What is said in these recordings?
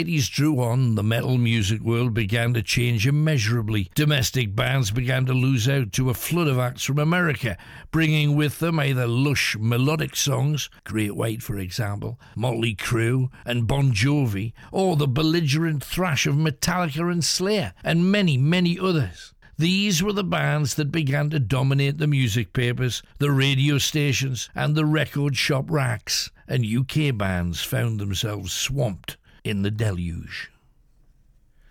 the 80s drew on, the metal music world began to change immeasurably. Domestic bands began to lose out to a flood of acts from America, bringing with them either lush melodic songs, Great White for example, Motley Crue, and Bon Jovi, or the belligerent thrash of Metallica and Slayer, and many, many others. These were the bands that began to dominate the music papers, the radio stations, and the record shop racks, and UK bands found themselves swamped in the deluge.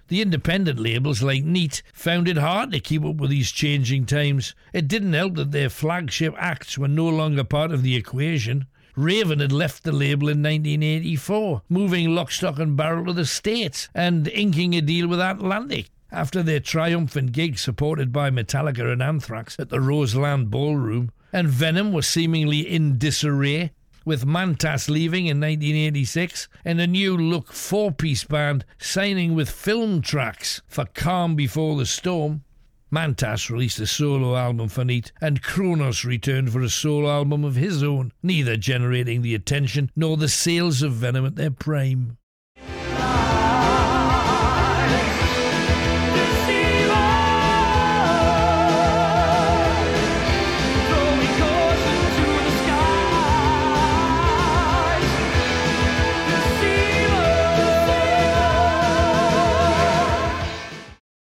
The independent labels like Neat found it hard to keep up with these changing times. It didn't help that their flagship acts were no longer part of the equation. Raven had left the label in 1984, moving lock, stock, and barrel to the States and inking a deal with Atlantic. After their triumphant gig supported by Metallica and Anthrax at the Roseland Ballroom, and Venom was seemingly in disarray, with Mantas leaving in 1986 and a new look four piece band signing with Filmtrax for Calm Before the Storm. Mantas released a solo album for Neat, and Cronos returned for a solo album of his own, neither generating the attention nor the sales of Venom at their prime.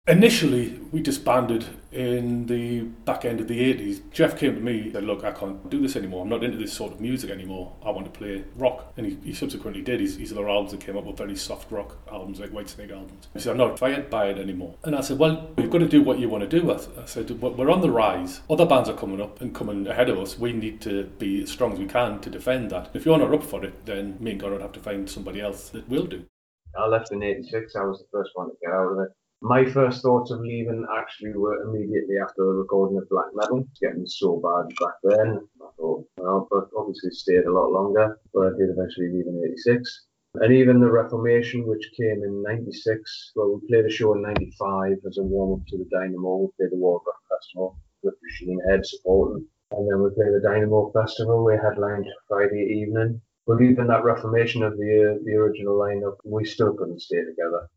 Initially, we disbanded in the back end of the 80s. Jeff came to me and said, Look, I can't do this anymore. I'm not into this sort of music anymore. I want to play rock. And he, he subsequently did. His, his other albums that came up were very soft rock albums, like Whitesnake albums. He said, I'm not fired by it anymore. And I said, Well, you've got to do what you want to do. I, I said, We're on the rise. Other bands are coming up and coming ahead of us. We need to be as strong as we can to defend that. If you're not up for it, then me and Conrad have to find somebody else that will do. I left in 86. I was the first one to get out of it my first thoughts of leaving actually were immediately after the recording of Black Metal, getting so bad back then. I thought, well, but obviously stayed a lot longer, but I did eventually leave in 86. And even the Reformation, which came in 96, well, we played a show in 95 as a warm up to the Dynamo. We played the Warcraft Festival with Machine Head supporting. And then we played the Dynamo Festival. We headlined Friday evening. But even that reformation of the uh, the original lineup, we still couldn't stay together.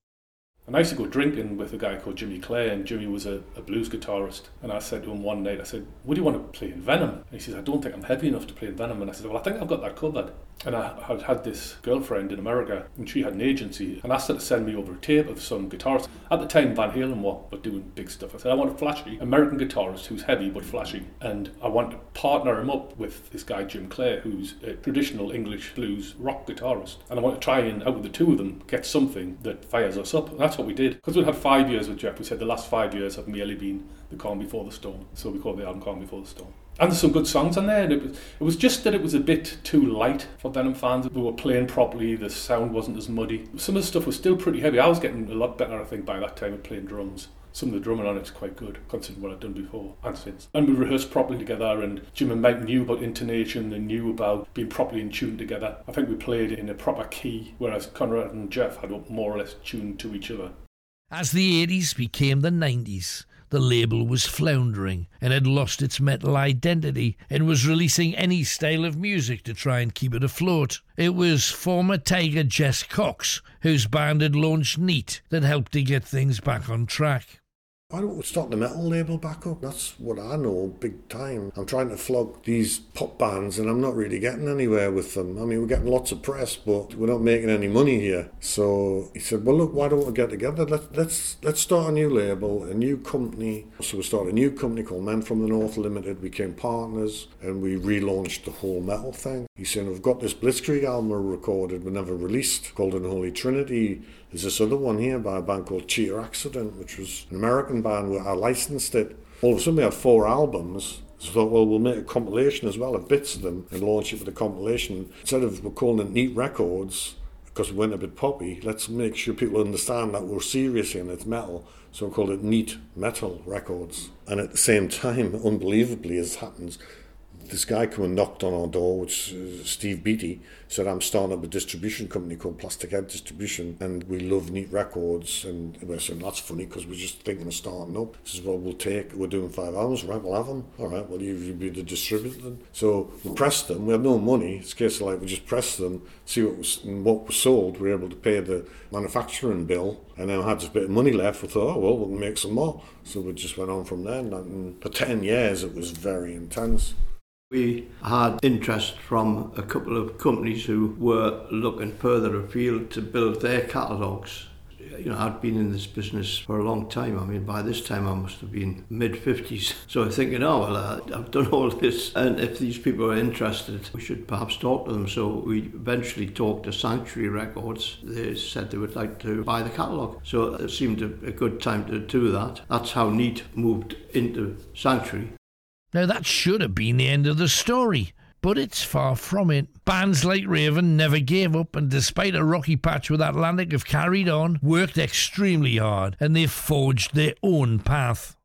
And I used to go drinking with a guy called Jimmy Clare, and Jimmy was a, a, blues guitarist. And I said to him one night, I said, Would you want to play in Venom? And he says, I don't think I'm heavy enough to play in Venom. And I said, Well, I think I've got that covered. And I had had this girlfriend in America, and she had an agency, and asked her to send me over a tape of some guitarists. At the time, Van Halen were, doing big stuff. I said, I want a flashy American guitarist who's heavy but flashy. And I want to partner him up with this guy, Jim Clare, who's a traditional English blues rock guitarist. And I want to try and, out of the two of them, get something that fires us up. And that's what we did. Because we'd had five years with Jeff, we said the last five years have merely been the calm before the storm. So we called the album Calm Before the Storm. And there's some good songs on there. And it was, it was just that it was a bit too light for Venom fans. We were playing properly, the sound wasn't as muddy. Some of the stuff was still pretty heavy. I was getting a lot better, I think, by that time at playing drums. Some of the drumming on it's quite good, considering what I've done before and since. And we rehearsed properly together, and Jim and Mike knew about intonation, they knew about being properly in tune together. I think we played in a proper key, whereas Conrad and Jeff had more or less tuned to each other. As the 80s became the 90s, the label was floundering and had lost its metal identity and was releasing any style of music to try and keep it afloat. It was former Tyger Jess Cox, whose band had launched Neat, that helped to get things back on track. Why don't we start the metal label back up? That's what I know big time. I'm trying to flog these pop bands and I'm not really getting anywhere with them. I mean, we're getting lots of press, but we're not making any money here. So he said, well, look, why don't we get together? Let's, let's, let's start a new label, a new company. So we started a new company called Men from the North Limited, We became partners, and we relaunched the whole metal thing. He said, we've got this Blitzkrieg album we recorded, but never released, called Unholy Trinity there's this other one here by a band called Cheetah Accident, which was an American band where I licensed it. All of a sudden we had four albums. So I thought, well, we'll make a compilation as well of bits of them and launch it with a compilation. Instead of we're calling it Neat Records, because we went a bit poppy, let's make sure people understand that we're serious and it's metal. So we called it Neat Metal Records. And at the same time, unbelievably as happens, this guy came and knocked on our door, which Steve Beatty, said, I'm starting up a distribution company called Plastic Head Distribution, and we love neat records. And we said, that's funny because we're just thinking of starting up. He says, well, we'll take, we're doing five albums, right, we'll have them. All right, well, you, you be the distributor then. So we pressed them, we have no money. It's a case of like, we just pressed them, see what was, what was sold, we were able to pay the manufacturing bill, and then we had a bit of money left. We thought, oh, well, we'll make some more. So we just went on from there. And for 10 years, it was very intense. We had interest from a couple of companies who were looking further afield to build their catalogues. You know, I'd been in this business for a long time. I mean, by this time I must have been mid 50s. So I'm thinking, oh, well, I've done all this. And if these people are interested, we should perhaps talk to them. So we eventually talked to Sanctuary Records. They said they would like to buy the catalogue. So it seemed a, a good time to do that. That's how Neat moved into Sanctuary. Now, that should have been the end of the story, but it's far from it. Bands like Raven never gave up, and despite a rocky patch with Atlantic, have carried on, worked extremely hard, and they've forged their own path.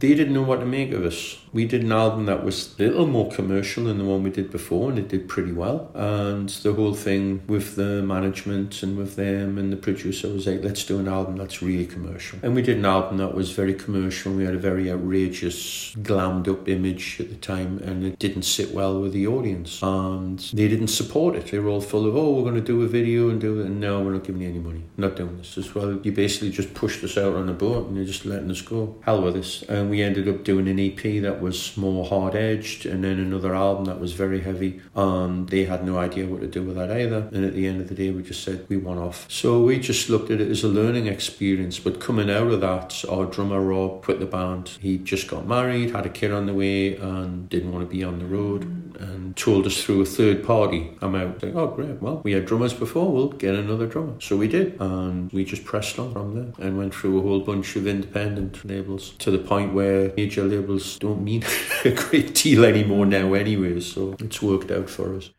They didn't know what to make of us. We did an album that was a little more commercial than the one we did before, and it did pretty well. And the whole thing with the management and with them and the producer was like, let's do an album that's really commercial. And we did an album that was very commercial. We had a very outrageous, glammed up image at the time, and it didn't sit well with the audience. And they didn't support it. They were all full of, oh, we're going to do a video and do it. And no, we're not giving you any money. Not doing this as well. You basically just pushed us out on a boat and you're just letting us go. Hell with this. And we ended up doing an EP that was more hard edged, and then another album that was very heavy. And they had no idea what to do with that either. And at the end of the day, we just said we want off. So we just looked at it as a learning experience. But coming out of that, our drummer Rob quit the band. He just got married, had a kid on the way, and didn't want to be on the road. And told us through a third party, I'm out. Like, oh, great. Well, we had drummers before, we'll get another drummer. So we did. And we just pressed on from there and went through a whole bunch of independent labels to the point where major labels don't mean a great deal anymore now, anyway. So it's worked out for us.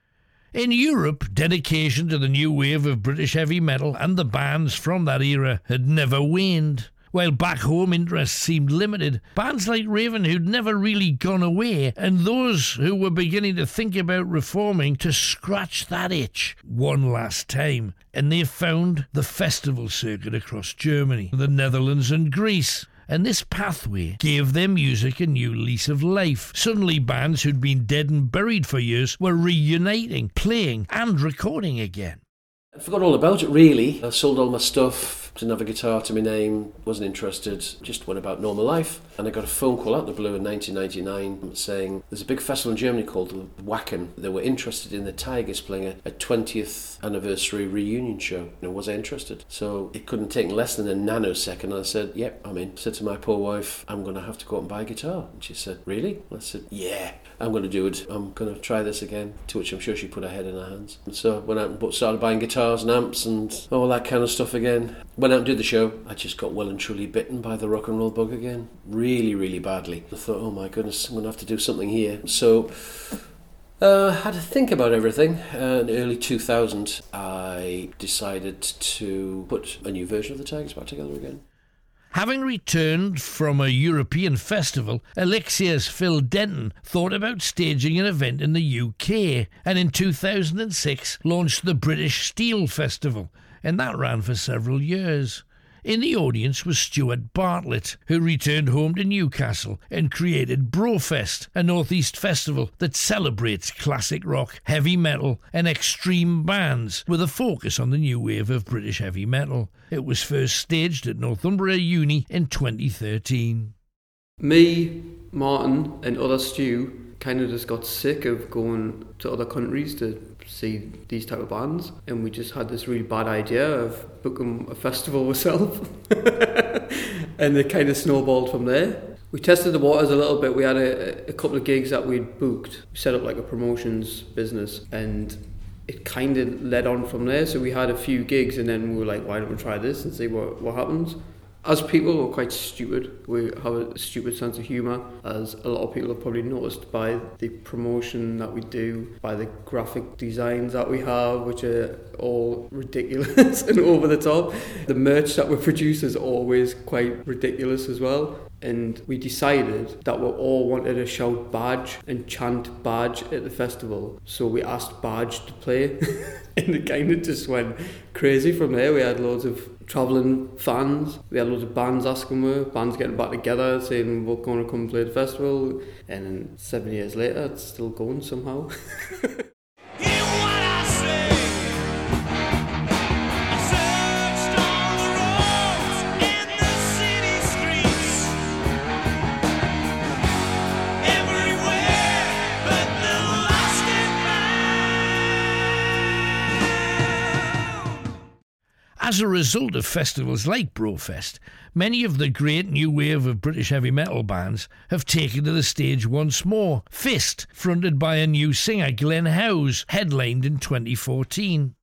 In Europe, dedication to the new wave of British heavy metal and the bands from that era had never waned. While back home interest seemed limited, bands like Raven, who'd never really gone away, and those who were beginning to think about reforming to scratch that itch one last time. And they found the festival circuit across Germany, the Netherlands, and Greece and this pathway gave their music a new lease of life. Suddenly, bands who'd been dead and buried for years were reuniting, playing, and recording again. I forgot all about it really. I sold all my stuff, didn't have a guitar to my name, wasn't interested, just went about normal life. And I got a phone call out of the blue in 1999 saying there's a big festival in Germany called Wacken. They were interested in the Tygers playing a, a 20th anniversary reunion show. And was I interested? So it couldn't take less than a nanosecond. And I said, yep, I'm in. I said to my poor wife, I'm going to have to go out and buy a guitar. And she said, really? I said, yeah. I'm going to do it. I'm going to try this again. To which I'm sure she put her head in her hands. And so went out and started buying guitars and amps and all that kind of stuff again. Went out and did the show. I just got well and truly bitten by the rock and roll bug again. Really, really badly. I thought, oh my goodness, I'm going to have to do something here. So uh, had to think about everything. Uh, in early 2000, I decided to put a new version of the Tygers back together again. Having returned from a European festival, Alexia's Phil Denton thought about staging an event in the UK and in 2006 launched the British Steel Festival, and that ran for several years. In the audience was Stuart Bartlett, who returned home to Newcastle and created Brofest, a Northeast festival that celebrates classic rock, heavy metal, and extreme bands with a focus on the new wave of British heavy metal. It was first staged at Northumbria Uni in 2013. Me, Martin, and other Stu kind of just got sick of going to other countries to see these type of bands and we just had this really bad idea of booking a festival ourselves and it kind of snowballed from there. We tested the waters a little bit. We had a, a couple of gigs that we'd booked we set up like a promotions business and it kind of led on from there. So we had a few gigs and then we were like why don't we try this and see what, what happens as people, we're quite stupid. We have a stupid sense of humour, as a lot of people have probably noticed by the promotion that we do, by the graphic designs that we have, which are all ridiculous and over the top. The merch that we produce is always quite ridiculous as well. And we decided that we all wanted to shout badge and chant badge at the festival. So we asked badge to play, and it kind of just went crazy from there. We had loads of travelling fans. We had loads of bands asking me, bands getting back together, saying we're going to come play the festival. And seven years later, it's still going somehow. As a result of festivals like Brofest, many of the great new wave of British heavy metal bands have taken to the stage once more. Fist, fronted by a new singer, Glenn Howes, headlined in 2014.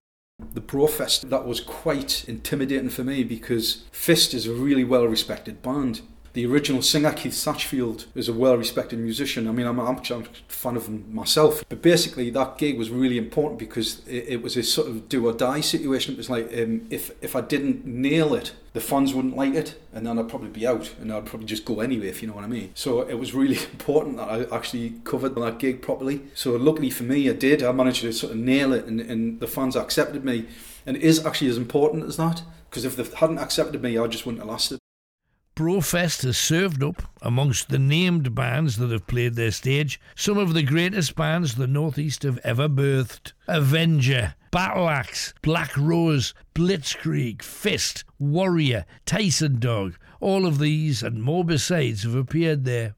The Brofest, that was quite intimidating for me because Fist is a really well respected band the original singer Keith Satchfield is a well-respected musician. I mean, I'm, I'm, I'm, a fan of him myself. But basically, that gig was really important because it, it was a sort of do or die situation. It was like um, if if I didn't nail it, the fans wouldn't like it, and then I'd probably be out, and I'd probably just go anyway, if you know what I mean. So it was really important that I actually covered that gig properly. So luckily for me, I did. I managed to sort of nail it, and, and the fans accepted me. And it is actually as important as that because if they hadn't accepted me, I just wouldn't have lasted. Brofest has served up, amongst the named bands that have played their stage, some of the greatest bands the Northeast have ever birthed Avenger, Battle Axe, Black Rose, Blitzkrieg, Fist, Warrior, Tysondog. All of these and more besides have appeared there.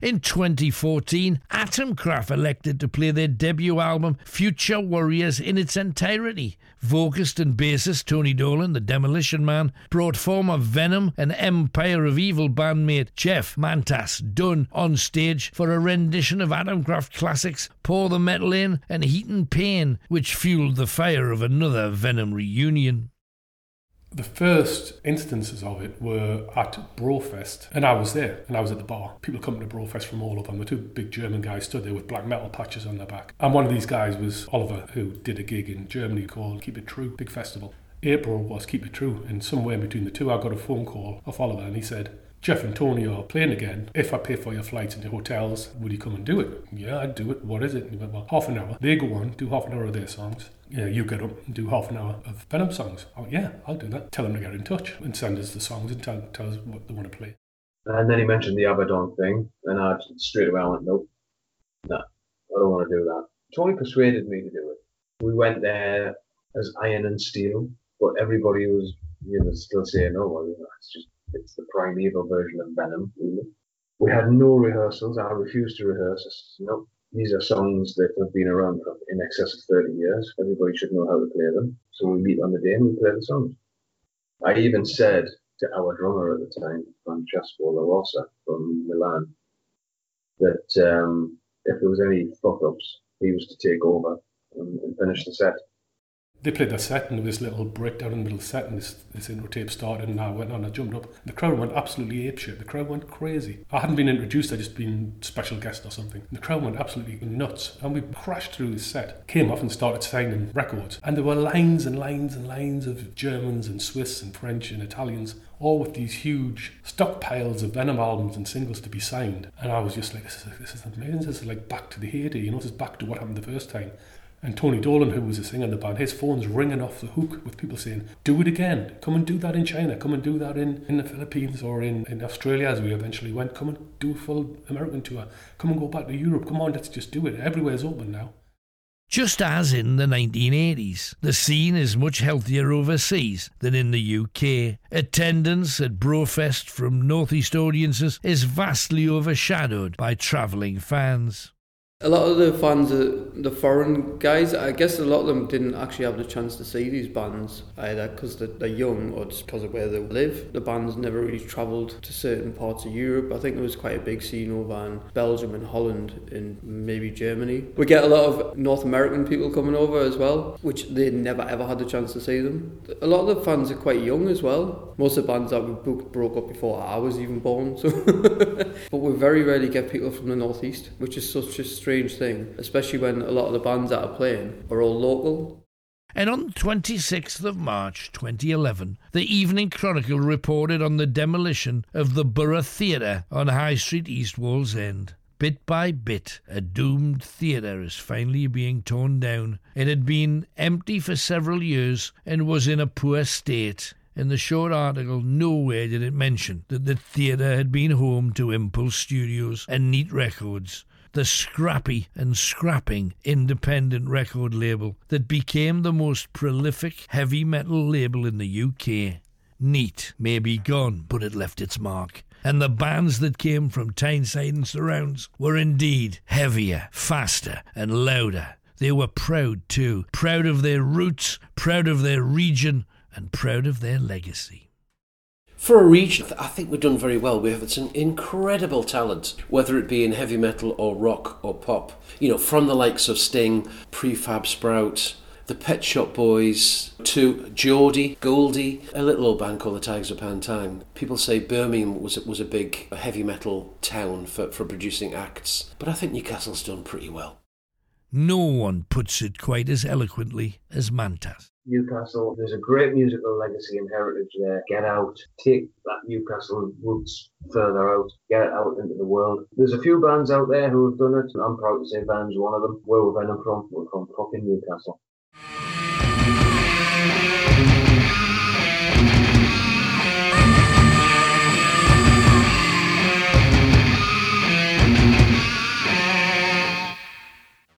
In 2014, Atomkraft elected to play their debut album Future Warriors in its entirety. Vocalist and bassist Tony Dolan, the Demolition Man, brought former Venom and Empire of Evil bandmate Jeff Mantas Dunn on stage for a rendition of Atomkraft classics Pour the Metal In and Heat and Pain, which fueled the fire of another Venom reunion. The first instances of it were at Brofest, and I was there, and I was at the bar. People coming to Brofest from all over, and the two big German guys stood there with black metal patches on their back. And one of these guys was Oliver, who did a gig in Germany called Keep It True, big festival. April was Keep It True, and somewhere in between the two, I got a phone call of Oliver, and he said, Jeff and Tony are playing again. If I pay for your flights and your hotels, would you come and do it? Yeah, I'd do it. What is it? And he went, well, half an hour. They go on, do half an hour of their songs. Yeah, you get up and do half an hour of Venom songs. Oh, yeah, I'll do that. Tell them to get in touch and send us the songs and tell, tell us what they want to play. And then he mentioned the Abaddon thing, and I straight away went, nope, no, I don't want to do that. Tony persuaded me to do it. We went there as Iron and Steel, but everybody was, you know, still saying, oh, well, you know, it's just primeval version of Venom, really. We had no rehearsals. I refused to rehearse. No, these are songs that have been around for in excess of 30 years. Everybody should know how to play them. So we meet on the day and we play the songs. I even said to our drummer at the time, Francesco La Rosa from Milan, that um, if there was any fuck ups, he was to take over and, and finish the set they played their set and there was this little breakdown in the middle of the set and this, this intro tape started and I went on, I jumped up. The crowd went absolutely apeshit. The crowd went crazy. I hadn't been introduced, I'd just been special guest or something. The crowd went absolutely nuts and we crashed through the set, came off and started signing records. And there were lines and lines and lines of Germans and Swiss and French and Italians all with these huge stockpiles of Venom albums and singles to be signed. And I was just like, this is, this is amazing. This is like back to the heyday, you know, this is back to what happened the first time. And Tony Dolan, who was a singer in the band, his phone's ringing off the hook with people saying, Do it again. Come and do that in China. Come and do that in, in the Philippines or in, in Australia as we eventually went. Come and do a full American tour. Come and go back to Europe. Come on, let's just do it. Everywhere's open now. Just as in the 1980s, the scene is much healthier overseas than in the UK. Attendance at Brofest from Northeast audiences is vastly overshadowed by travelling fans. A lot of the fans, are the foreign guys, I guess a lot of them didn't actually have the chance to see these bands either because they're, they're young or just because of where they live. The bands never really travelled to certain parts of Europe. I think there was quite a big scene over in Belgium and Holland and maybe Germany. We get a lot of North American people coming over as well, which they never ever had the chance to see them. A lot of the fans are quite young as well. Most of the bands that we booked broke up before I was even born, so but we very rarely get people from the northeast, which is such a strange thing, especially when a lot of the bands that are playing are all local. And on the 26th of March 2011, the Evening Chronicle reported on the demolition of the Borough Theatre on High Street, East Wallsend. Bit by bit, a doomed theatre is finally being torn down. It had been empty for several years and was in a poor state. In the short article, nowhere did it mention that the theatre had been home to Impulse Studios and Neat Records, the scrappy and scrapping independent record label that became the most prolific heavy metal label in the UK. Neat may be gone, but it left its mark and the bands that came from Tyneside and surrounds were indeed heavier, faster, and louder. They were proud too, proud of their roots, proud of their region, and proud of their legacy. For a region, I think we've done very well. We have some incredible talent, whether it be in heavy metal or rock or pop. You know, from the likes of Sting, Prefab Sprout, the Pet Shop Boys to Geordie, Goldie, a little old band called the Tygers of Pan Tang. People say Birmingham was was a big heavy metal town for, for producing acts, but I think Newcastle's done pretty well. No one puts it quite as eloquently as Mantas. Newcastle, there's a great musical legacy and heritage there. Get out, take that Newcastle roots further out, get out into the world. There's a few bands out there who have done it. I'm proud to say Van's one of them. Where we're Venom from? We're from fucking Newcastle.